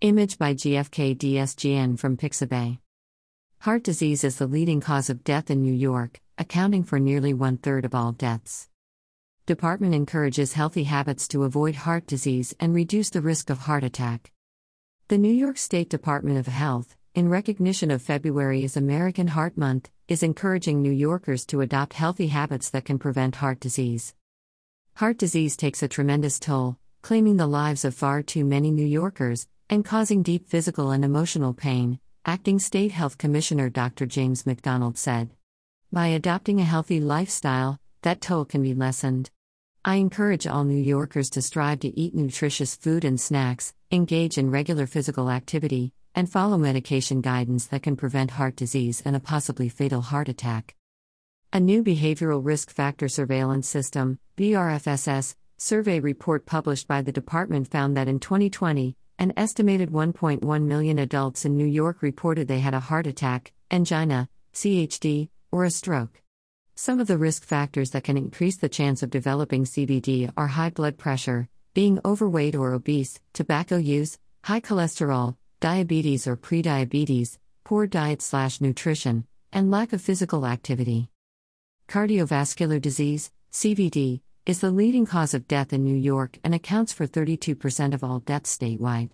Image by GFK DSGN from Pixabay. Heart disease is the leading cause of death in New York, accounting for nearly one third of all deaths. Department encourages healthy habits to avoid heart disease and reduce the risk of heart attack. The New York State Department of Health, in recognition of February as American Heart Month, is encouraging New Yorkers to adopt healthy habits that can prevent heart disease. Heart disease takes a tremendous toll, claiming the lives of far too many New Yorkers and causing deep physical and emotional pain, Acting State Health Commissioner Dr. James McDonald said. By adopting a healthy lifestyle, that toll can be lessened. I encourage all New Yorkers to strive to eat nutritious food and snacks, engage in regular physical activity, and follow medication guidance that can prevent heart disease and a possibly fatal heart attack. A new behavioral risk factor surveillance system, BRFSS, survey report published by the department found that in 2020, an estimated 1.1 million adults in New York reported they had a heart attack, angina, CHD, or a stroke. Some of the risk factors that can increase the chance of developing CVD are high blood pressure, being overweight or obese, tobacco use, high cholesterol, diabetes or prediabetes, poor diet/nutrition, and lack of physical activity. Cardiovascular disease, CVD, is the leading cause of death in New York and accounts for 32% of all deaths statewide.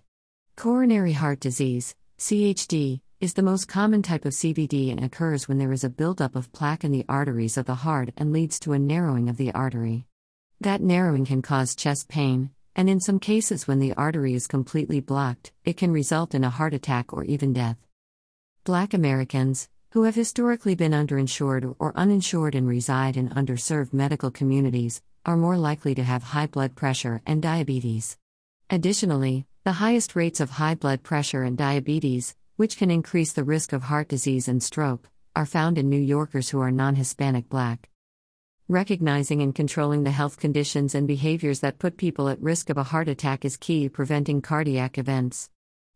Coronary heart disease, CHD, is the most common type of CVD and occurs when there is a buildup of plaque in the arteries of the heart and leads to a narrowing of the artery. That narrowing can cause chest pain, and in some cases, when the artery is completely blocked, it can result in a heart attack or even death. Black Americans, who have historically been underinsured or uninsured and reside in underserved medical communities, are more likely to have high blood pressure and diabetes. Additionally, the highest rates of high blood pressure and diabetes, which can increase the risk of heart disease and stroke, are found in New Yorkers who are non Hispanic black. Recognizing and controlling the health conditions and behaviors that put people at risk of a heart attack is key to preventing cardiac events.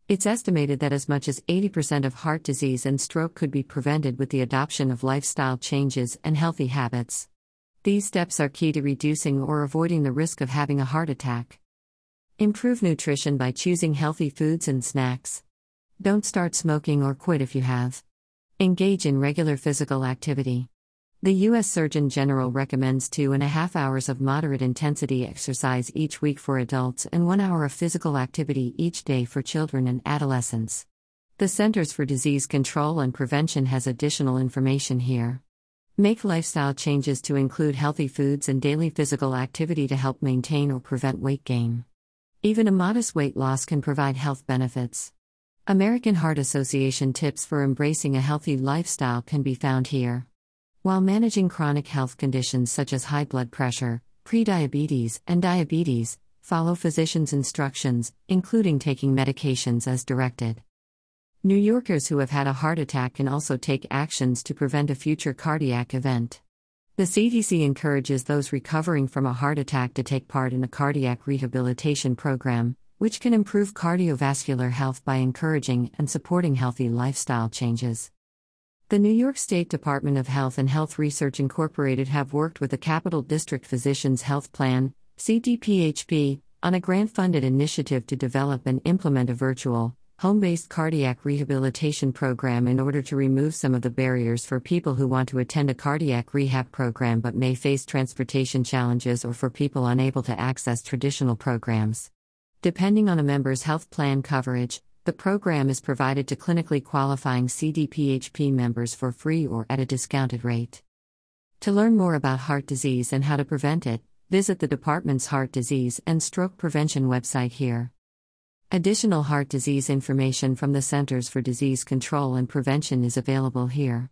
It's estimated that as much as 80% of heart disease and stroke could be prevented with the adoption of lifestyle changes and healthy habits. These steps are key to reducing or avoiding the risk of having a heart attack. Improve nutrition by choosing healthy foods and snacks. Don't start smoking or quit if you have. Engage in regular physical activity. The U.S. Surgeon General recommends two and a half hours of moderate intensity exercise each week for adults and one hour of physical activity each day for children and adolescents. The Centers for Disease Control and Prevention has additional information here. Make lifestyle changes to include healthy foods and daily physical activity to help maintain or prevent weight gain. Even a modest weight loss can provide health benefits. American Heart Association tips for embracing a healthy lifestyle can be found here. While managing chronic health conditions such as high blood pressure, prediabetes, and diabetes, follow physician's instructions, including taking medications as directed. New Yorkers who have had a heart attack can also take actions to prevent a future cardiac event. The CDC encourages those recovering from a heart attack to take part in a cardiac rehabilitation program, which can improve cardiovascular health by encouraging and supporting healthy lifestyle changes. The New York State Department of Health and Health Research Incorporated have worked with the Capital District Physicians Health Plan, CDPHP, on a grant funded initiative to develop and implement a virtual, home based cardiac rehabilitation program in order to remove some of the barriers for people who want to attend a cardiac rehab program but may face transportation challenges or for people unable to access traditional programs. Depending on a member's health plan coverage, the program is provided to clinically qualifying CDPHP members for free or at a discounted rate. To learn more about heart disease and how to prevent it, visit the department's Heart Disease and Stroke Prevention website here. Additional heart disease information from the Centers for Disease Control and Prevention is available here.